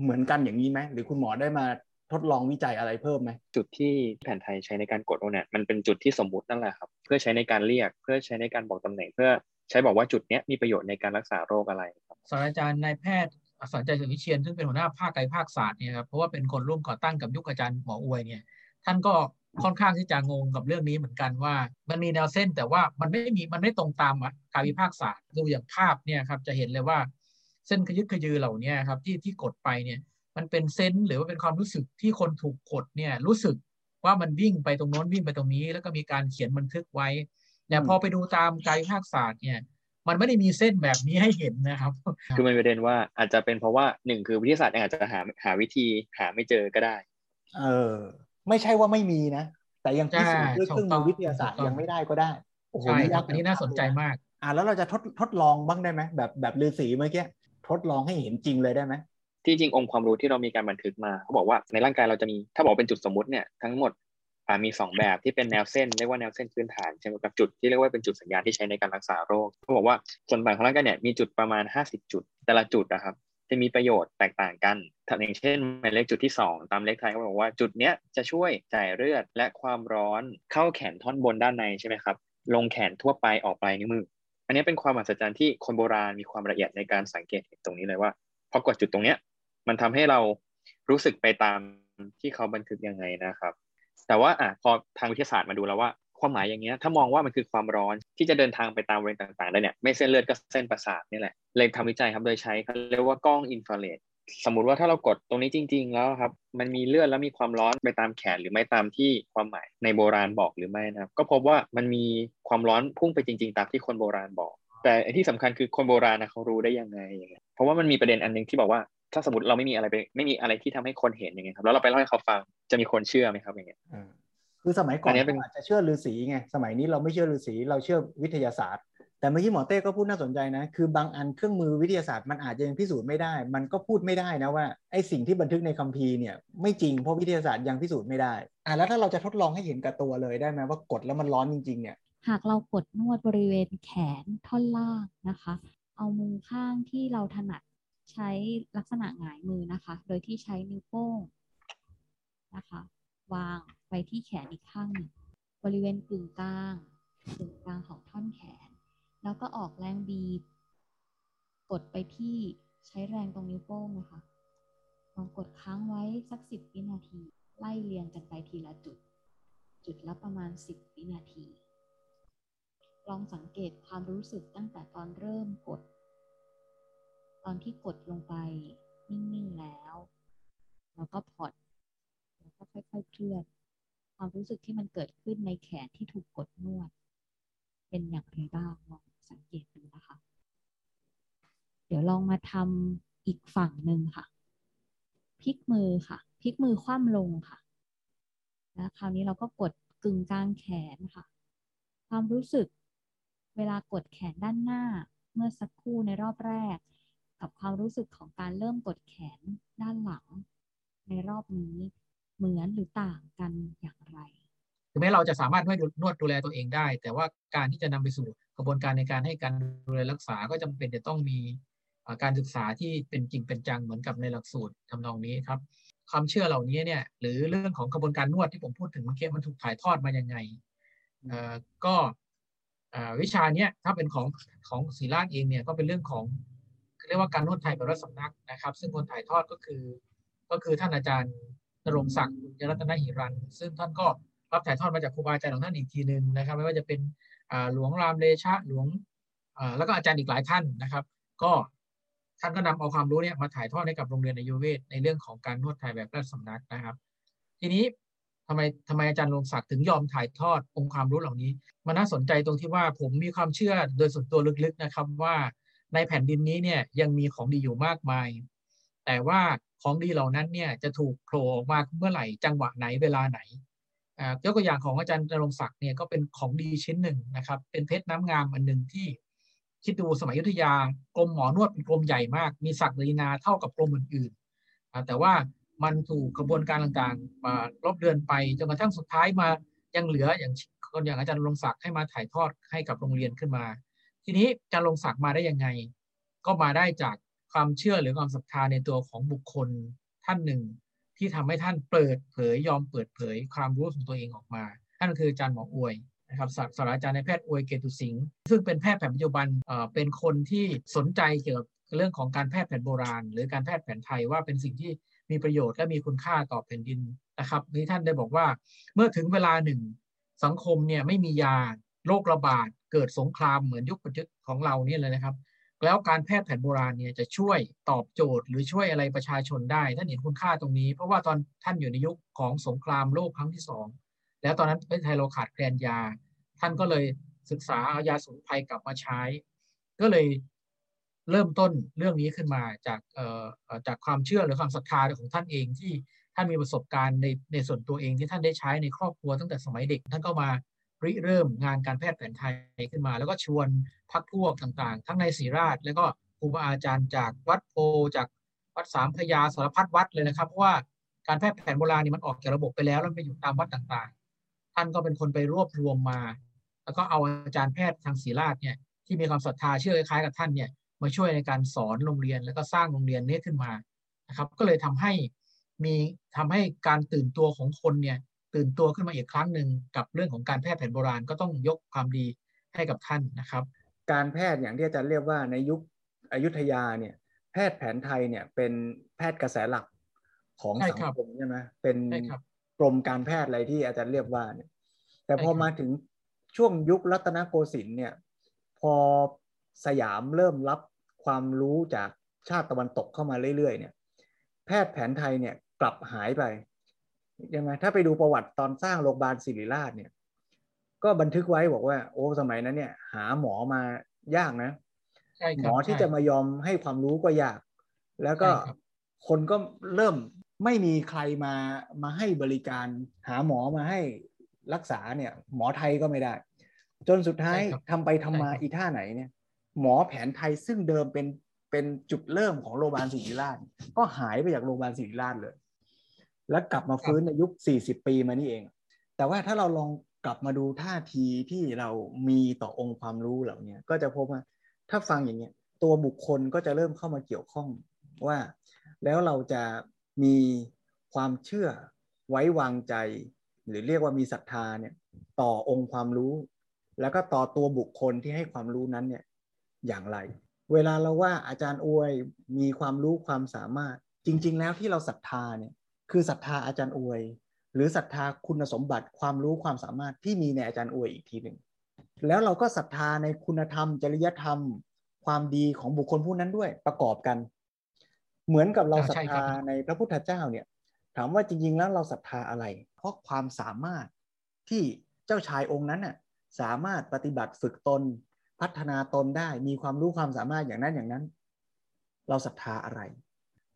เหมือนกันอย่างนี้ไหมหรือคุณหมอได้มา ทดลองวิจัยอะไรเพิ่มไหมจุดที่แผนไทยใช้ในการกดโอเนี่ยมันเป็นจุดที่สมมุตินั่นแหละครับ เพื่อใช้ในการเรียกเพื่อใช้ในการบอกตำแหน่ง เพื่อใช้บอกว่าจุดเนี้ยมีประโยชน์ในการรักษาโรคอะไรครับศาสตราจารย์นายแพทย์อัศรใจสุวิเชียนซึ่งเป็นหัวหน้าภาคกายภาคศาสตร์เนี่ยครับเพราะว่าเป็นคนร่วมก่อตั้งกับยุคอาจารย์หมออวยเนี่ยท่านก็ค่อนข้างที่จะงงกับเรื่องนี้เหมือนกันว่า มันมีแนวเส้นแต่ว่ามันไม่มีมันไม่ตรงตามกายวิภาคศาสตร์ดูอย่างภาพเนี่ยครับจะเห็นเลยว่า เส้นขยึกขยือเหล่านี้ครับที่ที่กดไปเนี่ย มันเป็นเซนส์หรือว่าเป็นความรู้สึกที่คนถูกกดเนี่ยรู้สึกว่ามันวิ่งไปตรงโน้นวิ่งไปตรงนี้ แล้วก็มีการเขียนบันทึกไว้แต่พอไปดูตามกายภาคศาสตร์เนี่ย มันไม่ได้มีเส้นแบบนี้ให้เห็นนะครับ คือมันประเด็นว่าอาจจะเป็นเพราะว่าหนึ่งคือวิทยาศาสตร์อาจจะหาหาวิธีหาไม่เจอก็ได้ เออ ไม่ใช่ว่าไม่มีนะ แต่ยังพิสูจน์ด้วยเครื่องมือวิทยาศาสตร์ยังไม่ได้ก็ได้โอ้โหใช่ครับยากอันนี้น่าสนใจมาก อ่าแล้วเราจะทดทดลองบ้างได้ไหมแบบแบบฤาษีเมื่อกี้ทดลองให้เห็นจริงเลยได้ไหม ที่จริงองค์ความรู้ที่เรามีการบันทึกมาเขาบอกว่าในร่างกายเราจะมีถ้าบอกเป็นจุดสมมุติเนี่ยทั้งหมดมีสองแบบที่เป็นแนวเส้นเรียกว่าแนวเส้นพื้นฐานใช่ไหมกับจุดที่เรียกว่าเป็นจุดสัญญาณที่ใช้ในการรักษาโรคเขาบอกว่าส่วนต่างของร่างกายเนี่ยมีจุดประมาณ 50 จุด แต่ละจุดนะครับจะมีประโยชน์แตกต่างกันถ้าอย่างเช่นหมายเลขจุดที่ 2 ตามเลขไทยเขาบอกว่าจุดเนี้ยจะช่วยจ่ายเลือดและความร้อนเข้าแขนท่อนบนด้านในใช่ไหมครับลงแขนทั่วไปออกปลายนิ้วมือ อันนี้เป็นความมหัศจรรย์ที่คนโบราณมีความละเอียดในการสังเกตเห็นตรงนี้เลยว่าพอกดจุดตรงเนี้ย มันทำให้เรารู้สึกไปตามที่เขาบันทึกยังไงนะครับ แต่ว่าอะพอทางวิทยาศาสตร์มาดูแล้วว่าความหมายอย่างเงี้ยถ้ามองว่ามันคือความร้อนที่จะเดินทางไปตามบริเวณต่างๆได้เนี่ยไม่เส้นเลือดก็เส้นประสาทนี่แหละเลยทำวิจัยครับโดยใช้เขาเรียกว่ากล้องอินฟราเรดสมมุติว่าถ้าเรากดตรงนี้จริง ๆ แล้วครับ มันมีเลือดแล้วมีความร้อนไปตามแขนหรือไม่ตามที่ความหมายในโบราณบอกหรือไม่นะครับ ก็พบว่ามันมีความร้อนพุ่งไปจริง ๆ ตามที่คนโบราณบอก แต่ที่สำคัญคือคนโบราณนะเขารู้ได้ยังไงอย่างเงี้ยเพราะว่ามันมีประเด็นอันนึงที่บอกว่า ถ้าสมมติเราไม่มีอะไรไป ไม่มีอะไรที่ทำให้คนเห็นอย่างเงี้ยครับ แล้วเราไปเล่าให้เขาฟังจะมีคนเชื่อไหมครับอย่างเงี้ยอ่าคือสมัยก่อนอันนี้เป็นเราอาจจะเชื่อฤาษีไงสมัยนี้เราไม่เชื่อฤาษีเราเชื่อวิทยาศาสตร์ แต่เมื่อกี้หมอเต้ก็พูดน่าสนใจนะ คือบางอันเครื่องมือวิทยาศาสตร์มันอาจจะยังพิสูจน์ไม่ได้ มันก็พูดไม่ได้นะว่าไอ้สิ่งที่บันทึกในคัมภีร์เนี่ยไม่จริงเพราะวิทยาศาสตร์ยังพิสูจน์ไม่ได้อะแล้วถ้าเราจะทดลองให้เห็นกับตัวเลยได้ไหมว่ากดแล้วมันร้อนจริงๆเนี่ยหากเรากดนวดบริเวณแขนท่อนล่างนะคะ เอามือข้างที่เราถนัด ใช้ลักษณะหงายมือนะคะ โดยที่ใช้นิ้วโป้งนะคะ วางไปที่แขนอีกข้างหนึ่งบริเวณกึ่งกลางกึ่งกลางของท่อนแขน แล้วก็ออกแรงบีบกดไปที่ใช้แรงตรงนิ้วโป้งนะคะลองกดค้างไว้สักสิบวินาที ไล่เรียงกันไปทีละจุด จุดละประมาณสิบวินาที ลองสังเกตความรู้สึกตั้งแต่ตอนเริ่มกด ตอนที่กดลงไปนิ่งๆแล้วแล้วก็ผ่อนแล้วก็ค่อยๆเคลื่อน ความรู้สึกที่มันเกิดขึ้นในแขนที่ถูกกดนวด เป็นอย่างไรบ้างลองสังเกตดูนะคะ เดี๋ยวลองมาทำอีกฝั่งหนึ่งค่ะพลิกมือค่ะพลิกมือคว่ำลงค่ะแล้วคราวนี้เราก็กดกึ่งกลางแขนค่ะ ความรู้สึกเวลากดแขนด้านหน้าเมื่อสักครู่ในรอบแรก กับความรู้สึกของการเริ่มกดแขนด้านหลัง ในรอบนี้เหมือนหรือต่างกันอย่างไรถึงแม้เราจะสามารถนวดนวดดูแลตัวเองได้ แต่ว่าการที่จะนำไปสู่กระบวนการในการให้การดูแลรักษาก็จำเป็นจะต้องมีการศึกษาที่เป็นจริงเป็นจังเหมือนกับในหลักสูตรทำนองนี้ครับความเชื่อเหล่านี้เนี่ยหรือเรื่องของกระบวนการนวดที่ผมพูดถึงเมื่อกี้มันถูกถ่ายทอดมายังไงก็วิชาเนี้ยถ้าเป็นของของศิลาเองเนี่ยก็เป็นเรื่องของ เรียกว่าการนวดไทยแบบรัฐสำนักนะครับ ซึ่งคนถ่ายทอดก็คือ ก็คือท่านอาจารย์นรงศักดิ์บุญยรัตนหิรัน ซึ่งท่านก็รับถ่ายทอดมาจากครูบาอาจารย์ของท่านอีกทีหนึ่งนะครับ ไม่ว่าจะเป็นหลวงรามเลชะหลวงแล้วก็อาจารย์อีกหลายท่านนะครับ ก็ท่านก็นำเอาความรู้เนี่ยมาถ่ายทอดให้กับโรงเรียนอายุเวทในเรื่องของการนวดไทยแบบราชสำนักนะครับ ทีนี้ทำไมทำไมอาจารย์รงศักดิ์ถึงยอมถ่ายทอดองค์ความรู้เหล่านี้ มันน่าสนใจตรงที่ว่าผมมีความเชื่อโดยส่วนตัวลึกๆนะครับว่า ในแผ่นดินนี้เนี่ยยังมีของดีอยู่มากมาย แต่ว่าของดีเหล่านั้นเนี่ยจะถูกโผล่ออกมาเมื่อไหร่จังหวะไหนเวลาไหนอ่ายกตัวอย่างของอาจารย์นรงศักดิ์เนี่ยก็เป็นของดีชิ้นหนึ่งนะครับ เป็นเพชรน้ำงามอันหนึ่งที่คิดดูสมัยยุทธยากรมหมอนวดเป็นกรมใหญ่มาก มีศักดินาเท่ากับกรมอื่นๆอ่าแต่ว่ามันถูกกระบวนการต่างๆมาลบเลือนไปจนกระทั่งสุดท้ายมายังเหลืออย่างคนอย่างอาจารย์นรงศักดิ์ให้มาถ่ายทอดให้กับโรงเรียนขึ้นมา ทีนี้อาจารย์นรงศักดิ์มาได้ยังไง ก็มาได้จากความเชื่อหรือความศรัทธาในตัวของบุคคลท่านหนึ่ง ที่ทำให้ท่านเปิดเผยยอมเปิดเผยความรู้ของตัวเองออกมานั่นคืออาจารย์หมออวยนะครับศาสตราจารย์ในแพทย์อวยเกตุสิงห์ซึ่งเป็นแพทย์แผนปัจจุบันเอ่อเป็นคนที่สนใจเกี่ยวกับเรื่องของการแพทย์แผนโบราณ หรือการแพทย์แผนไทยว่าเป็นสิ่งที่มีประโยชน์และมีคุณค่าต่อแผ่นดินนะครับนี้ท่านได้บอกว่า เมื่อถึงเวลาหนึ่ง สังคมเนี่ยไม่มียาโรคระบาด เกิดสงครามเหมือนยุคปัจจุบันของเราเนี่ยเลยนะครับ แล้วการแพทย์แผนโบราณเนี่ยจะช่วยตอบโจทย์หรือช่วยอะไรประชาชนได้ท่านเห็นคุณค่าตรงนี้ เพราะว่าตอนท่านอยู่ในยุคของสงครามโลกครั้งที่สองแล้วตอนนั้นประเทศไทยเราขาดแคลนยา ท่านก็เลยศึกษาเอายาสมุนไพรกลับมาใช้ ก็เลยเริ่มต้นเรื่องนี้ขึ้นมาจากจากความเชื่อหรือความศรัทธาของท่านเองที่ท่านมีประสบการณ์ในในส่วนตัวเองที่ท่านได้ใช้ในครอบครัวตั้งแต่สมัยเด็ก ท่านก็มา ริเริ่มงานการแพทย์แผนไทยขึ้นมา แล้วก็ชวนพักพวกต่างๆ ทั้งในศรีราช แล้วก็ครูบาอาจารย์จากวัดโพจากวัดสามพยาสารพัดวัดเลยนะครับเพราะว่าการแพทย์แผนโบราณนี่มันออกจากระบบไปแล้วแล้วไปอยู่ตามวัดต่างๆ ท่านก็เป็นคนไปรวบรวมมา แล้วก็เอาอาจารย์แพทย์ทางศรีราชเนี่ยที่มีความศรัทธาเชื่อคล้ายๆกับท่านเนี่ยมาช่วยในการสอนโรงเรียนแล้วก็สร้างโรงเรียนนี้ขึ้นมานะครับ ก็เลยทำให้มีทำให้การตื่นตัวของคนเนี่ย ตื่นตัวขึ้นมาอีกครั้งหนึ่งกับเรื่องของการแพทย์แผนโบราณก็ต้องยกความดีให้กับท่านนะครับ การแพทย์อย่างที่อาจารย์เรียกว่าในยุคอยุธยาเนี่ยแพทย์แผนไทยเนี่ยเป็นแพทย์กระแสหลักของสังคมใช่ไหมเป็นกรมการแพทย์อะไรที่อาจารย์เรียกว่าเนี่ยแต่พอมาถึงช่วงยุครัตนโกสินทร์เนี่ยพอสยามเริ่มรับความรู้จากชาติตะวันตกเข้ามาเรื่อยๆเนี่ยแพทย์แผนไทยเนี่ยกลับหายไป ยังไงถ้าไปดูประวัติตอนสร้างโรงพยาบาลศิริราชเนี่ย ก็บันทึกไว้บอกว่า โอ้สมัยนั้นเนี่ย หาหมอมายากนะหมอที่จะมายอมให้ความรู้ก็ยาก แล้วก็คนก็เริ่มไม่มีใครมามาให้บริการ หาหมอมาให้รักษาเนี่ย หมอไทยก็ไม่ได้ จนสุดท้ายทำไปทำมาอีท่าไหนเนี่ย หมอแผนไทยซึ่งเดิมเป็นเป็นจุดเริ่มของโรงพยาบาลศิริราช ก็หายไปจากโรงพยาบาลศิริราชเลย แล้วกลับมาฟื้นในยุค 40 ปีมานี่เอง แต่ว่าถ้าเราลองกลับมาดูท่าทีที่เรามีต่อองค์ความรู้เหล่านี้ก็จะพบว่าถ้าฟังอย่างเนี้ยตัวบุคคลก็จะเริ่มเข้ามาเกี่ยวข้องว่า แล้วเราจะมีความเชื่อไว้วางใจ หรือเรียกว่ามีศรัทธาเนี่ยต่อองค์ความรู้ แล้วก็ต่อตัวบุคคลที่ให้ความรู้นั้นเนี่ยอย่างไร เวลาเราว่าอาจารย์อวยมีความรู้ความสามารถจริง ๆ แล้วที่เราศรัทธาเนี่ย คือศรัทธาอาจารย์อวย หรือศรัทธาคุณสมบัติความรู้ความสามารถที่มีในอาจารย์อวยอีกทีหนึ่งแล้วเราก็ศรัทธาในคุณธรรม จริยธรรม ความดีของบุคคลผู้นั้นด้วยประกอบกัน เหมือนกับเราศรัทธาในพระพุทธเจ้าเนี่ย ถามว่าจริงๆแล้วเราศรัทธาอะไร เพราะความสามารถที่เจ้าชายองค์นั้นน่ะสามารถปฏิบัติฝึกตน พัฒนาตนได้มีความรู้ความสามารถอย่างนั้นอย่างนั้น เราศรัทธาอะไร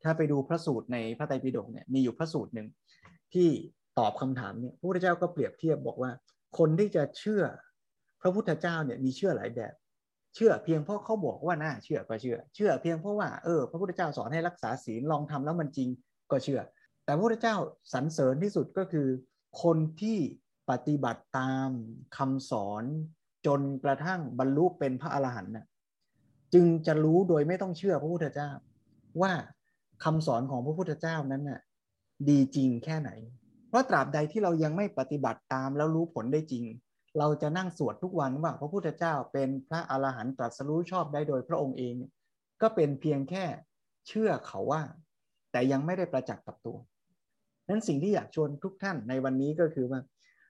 ถ้าไปดูพระสูตรในพระไตรปิฎกเนี่ยมีอยู่พระสูตรหนึ่งที่ตอบคำถามเนี่ยพระพุทธเจ้าก็เปรียบเทียบบอกว่า คนที่จะเชื่อพระพุทธเจ้าเนี่ยมีเชื่อหลายแบบ เชื่อเพียงเพราะเขาบอกว่าน่าเชื่อก็เชื่อ เชื่อเพียงเพราะว่าเออพระพุทธเจ้าสอนให้รักษาศีลลองทำแล้วมันจริงก็เชื่อ แต่พระพุทธเจ้าสรรเสริญที่สุดก็คือ คนที่ปฏิบัติตามคำสอนจนกระทั่งบรรลุเป็นพระอรหันต์น่ะจึงจะรู้โดยไม่ต้องเชื่อพระพุทธเจ้าว่า คำสอนของพระพุทธเจ้านั้นน่ะดีจริงแค่ไหน เพราะตราบใดที่เรายังไม่ปฏิบัติตามแล้วรู้ผลได้จริง เราจะนั่งสวดทุกวันว่าพระพุทธเจ้าเป็นพระอรหันต์ตรัสรู้ชอบได้โดยพระองค์เอง ก็เป็นเพียงแค่เชื่อเขาว่า แต่ยังไม่ได้ประจักษ์กับตัวนั้นสิ่งที่อยากชวนทุกท่านในวันนี้ก็คือว่า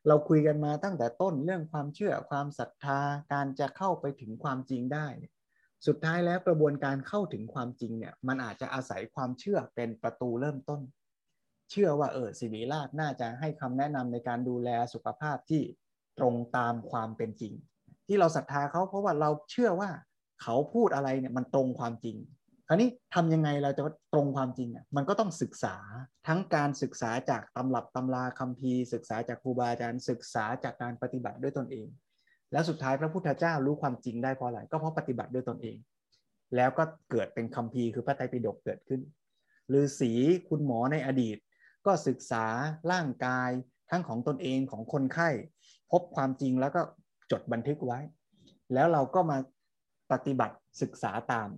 เราคุยกันมาตั้งแต่ต้นเรื่องความเชื่อความศรัทธาการจะเข้าไปถึงความจริงได้ สุดท้ายแล้วกระบวนการเข้าถึงความจริงเนี่ยมันอาจจะอาศัยความเชื่อเป็นประตูเริ่มต้น เชื่อว่าเออศิริราชน่าจะให้คำแนะนำในการดูแลสุขภาพที่ตรงตามความเป็นจริง ที่เราศรัทธาเขาเพราะว่าเราเชื่อว่าเขาพูดอะไรเนี่ยมันตรงความจริง คราวนี้ทำยังไงเราจะตรงความจริงอะมันก็ต้องศึกษาทั้งการศึกษาจากตำรับตำราคัมภีร์ ศึกษาจากครูบาอาจารย์ศึกษาจากการปฏิบัติด้วยตนเอง แล้วสุดท้ายพระพุทธเจ้ารู้ความจริงได้เพราะอะไรก็เพราะปฏิบัติด้วยตนเอง แล้วก็เกิดเป็นคัมภีร์คือพระไตรปิฎกเกิดขึ้นหรือสีคุณหมอในอดีต ก็ศึกษาร่างกายทั้งของตนเองของคนไข้ พบความจริงแล้วก็จดบันทึกไว้ แล้วเราก็มาปฏิบัติศึกษาตาม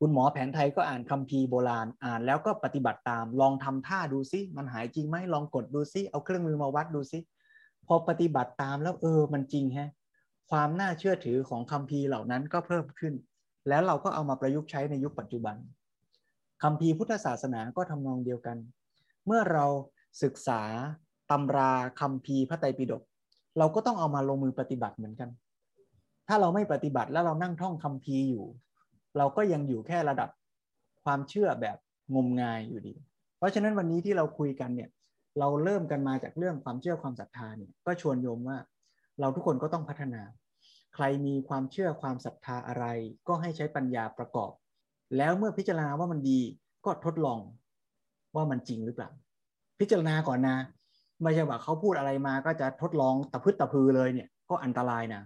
คุณหมอแผนไทยก็อ่านคัมภีร์โบราณอ่านแล้วก็ปฏิบัติตาม ลองทำท่าดูซิมันหายจริงไหมลองกดดูซิเอาเครื่องมือมาวัดดูซิ พอปฏิบัติตามแล้วเออมันจริงฮะความน่าเชื่อถือของคัมภีร์เหล่านั้นก็เพิ่มขึ้น แล้วเราก็เอามาประยุกต์ใช้ในยุคปัจจุบันคัมภีร์พุทธศาสนาก็ทำนองเดียวกัน เมื่อเราศึกษาตำราคัมภีร์พระไตรปิฎกเราก็ต้องเอามาลงมือปฏิบัติเหมือนกัน ถ้าเราไม่ปฏิบัติแล้วเรานั่งท่องคำพีอยู่ เราก็ยังอยู่แค่ระดับความเชื่อแบบงมงายอยู่ดี เพราะฉะนั้นวันนี้ที่เราคุยกันเนี่ย เราเริ่มกันมาจากเรื่องความเชื่อความศรัทธาเนี่ยก็ชวนโยมว่า เราทุกคนก็ต้องพัฒนา ใครมีความเชื่อความศรัทธาอะไร ก็ให้ใช้ปัญญาประกอบ แล้วเมื่อพิจารณาว่ามันดีก็ทดลองว่ามันจริงหรือเปล่า พิจารณาก่อนนะไม่ใช่ว่าเขาพูดอะไรมาก็จะทดลองตะพืดตะพือเลยเนี่ยก็อันตรายนะ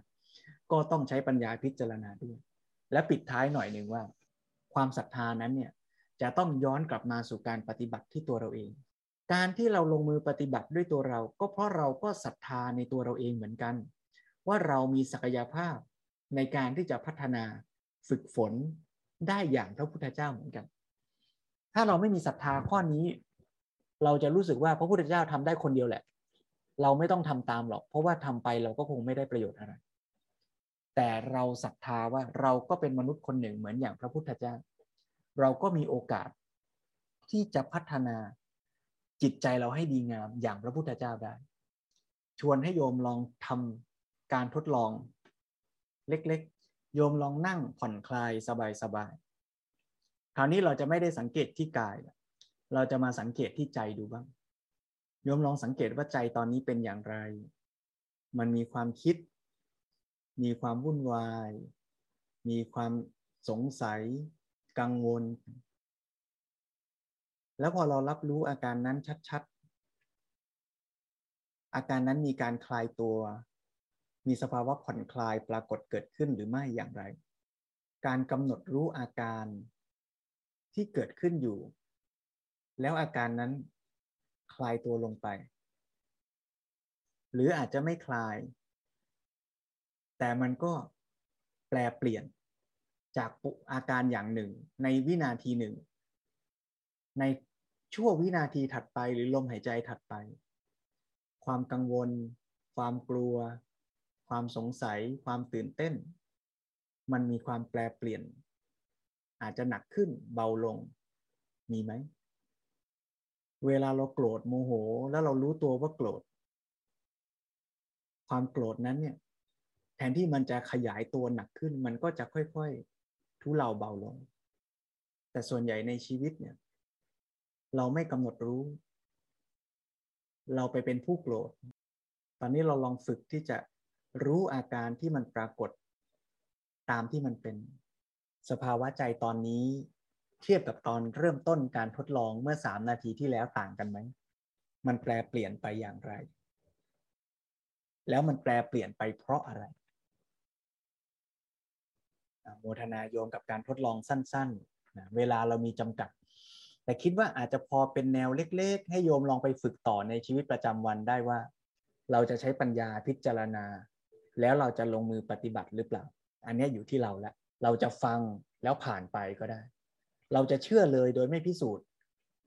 ก็ต้องใช้ปัญญาพิจารณาด้วย และปิดท้ายหน่อยหนึ่งว่า ความศรัทธานั้นเนี่ยจะต้องย้อนกลับมาสู่การปฏิบัติที่ตัวเราเอง การที่เราลงมือปฏิบัติด้วยตัวเรา ก็เพราะเราก็ศรัทธาในตัวเราเองเหมือนกัน ว่าเรามีศักยภาพในการที่จะพัฒนาฝึกฝนได้อย่างพระพุทธเจ้าเหมือนกัน ถ้าเราไม่มีศรัทธาข้อนี้ เราจะรู้สึกว่าพระพุทธเจ้าทำได้คนเดียวแหละ เราไม่ต้องทำตามหรอก เพราะว่าทำไปเราก็คงไม่ได้ประโยชน์อะไร แต่เราศรัทธาว่าเราก็เป็นมนุษย์คนหนึ่งเหมือนอย่างพระพุทธเจ้า เราก็มีโอกาสที่จะพัฒนา จิตใจเราให้ดีงามอย่างพระพุทธเจ้าได้ ชวนให้โยมลองทำการทดลอง เล็กๆ โยมลองนั่งผ่อนคลายสบายๆคราวนี้เราจะไม่ได้สังเกตที่กาย เราจะมาสังเกตที่ใจดูบ้าง โยมลองสังเกตว่าใจตอนนี้เป็นอย่างไร มันมีความคิด มีความวุ่นวาย มีความสงสัย กังวล แล้วพอเรารับรู้อาการนั้นชัดๆ อาการนั้นมีการคลายตัว มีสภาวะผ่อนคลายปรากฏเกิดขึ้นหรือไม่อย่างไร การกำหนดรู้อาการที่เกิดขึ้นอยู่ แล้วอาการนั้นคลายตัวลงไป หรืออาจจะไม่คลาย แต่มันก็แปลเปลี่ยนจากอาการอย่างหนึ่ง ในวินาทีหนึ่ง ใน ชั่ววินาทีถัดไปหรือลมหายใจถัดไป ความกังวล ความกลัว ความสงสัย ความตื่นเต้น มันมีความแปลเปลี่ยน อาจจะหนักขึ้นเบาลง มีไหม เวลาเราโกรธโมโห แล้วเรารู้ตัวว่าโกรธ ความโกรธนั้นเนี่ย แทนที่มันจะขยายตัวหนักขึ้น มันก็จะค่อยๆทุเลาเบาลง แต่ส่วนใหญ่ในชีวิตเนี่ย เราไม่กำหนดรู้ เราไปเป็นผู้โกรธ ตอนนี้เราลองฝึกที่จะรู้อาการที่มันปรากฏ ตามที่มันเป็น สภาวะใจตอนนี้ เทียบกับตอนเริ่มต้นการทดลองเมื่อสามนาทีที่แล้วต่างกันไหม มันแปลเปลี่ยนไปอย่างไร แล้วมันแปลเปลี่ยนไปเพราะอะไรโมทนาโยมกับการทดลองสั้นๆนะเวลาเรามีจำกัด แต่คิดว่าอาจจะพอเป็นแนวเล็ก ๆ ให้โยมลองไปฝึกต่อในชีวิตประจำวันได้ว่า เราจะใช้ปัญญาพิจารณา แล้วเราจะลงมือปฏิบัติหรือเปล่า อันนี้อยู่ที่เราล้วเราจะฟังแล้วผ่านไปก็ได้ เราจะเชื่อเลยโดยไม่พิสูจน์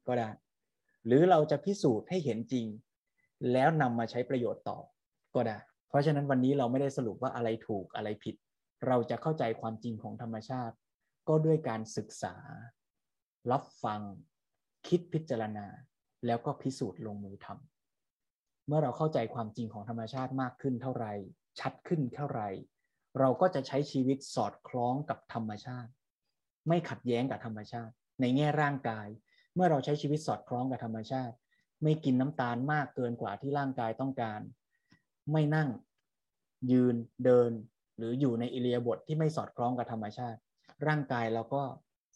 ก็ได้ หรือเราจะพิสูจน์ให้เห็นจริง แล้วนำมาใช้ประโยชน์ต่อก็ได้ เพราะฉะนั้นวันนี้เราไม่ได้สรุปว่าอะไรถูกอะไรผิด เราจะเข้าใจความจริงของธรรมชาติ ก็ด้วยการศึกษา รับฟัง คิดพิจารณา แล้วก็พิสูจน์ลงมือทำเมื่อเราเข้าใจความจริงของธรรมชาติมากขึ้นเท่าไหร่ชัดขึ้นเท่าไหร่เราก็จะใช้ชีวิตสอดคล้องกับธรรมชาติ ไม่ขัดแย้งกับธรรมชาติ ในแง่ร่างกาย เมื่อเราใช้ชีวิตสอดคล้องกับธรรมชาติ ไม่กินน้ำตาลมากเกินกว่าที่ร่างกายต้องการ ไม่นั่ง ยืนเดิน หรืออยู่ในอิเลียบทที่ไม่สอดคล้องกับธรรมชาติ ร่างกายเราก็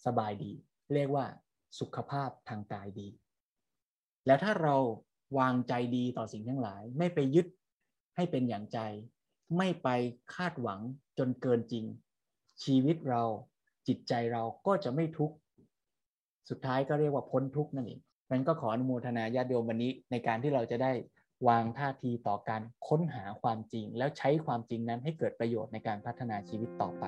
สบายดี เรียกว่าสุขภาพทางกายดี แล้วถ้าเราวางใจดีต่อสิ่งทั้งหลาย ไม่ไปยึดให้เป็นอย่างใจ ไม่ไปคาดหวังจนเกินจริง ชีวิตเราจิตใจเราก็จะไม่ทุกข์สุดท้ายก็เรียกว่าพ้นทุกข์นั่นเองนั้นก็ขออนุโมทนาญาติโยมวันนี้ในการที่เราจะได้วางท่าทีต่อการค้นหาความจริง แล้วใช้ความจริงนั้นให้เกิดประโยชน์ในการพัฒนาชีวิตต่อไป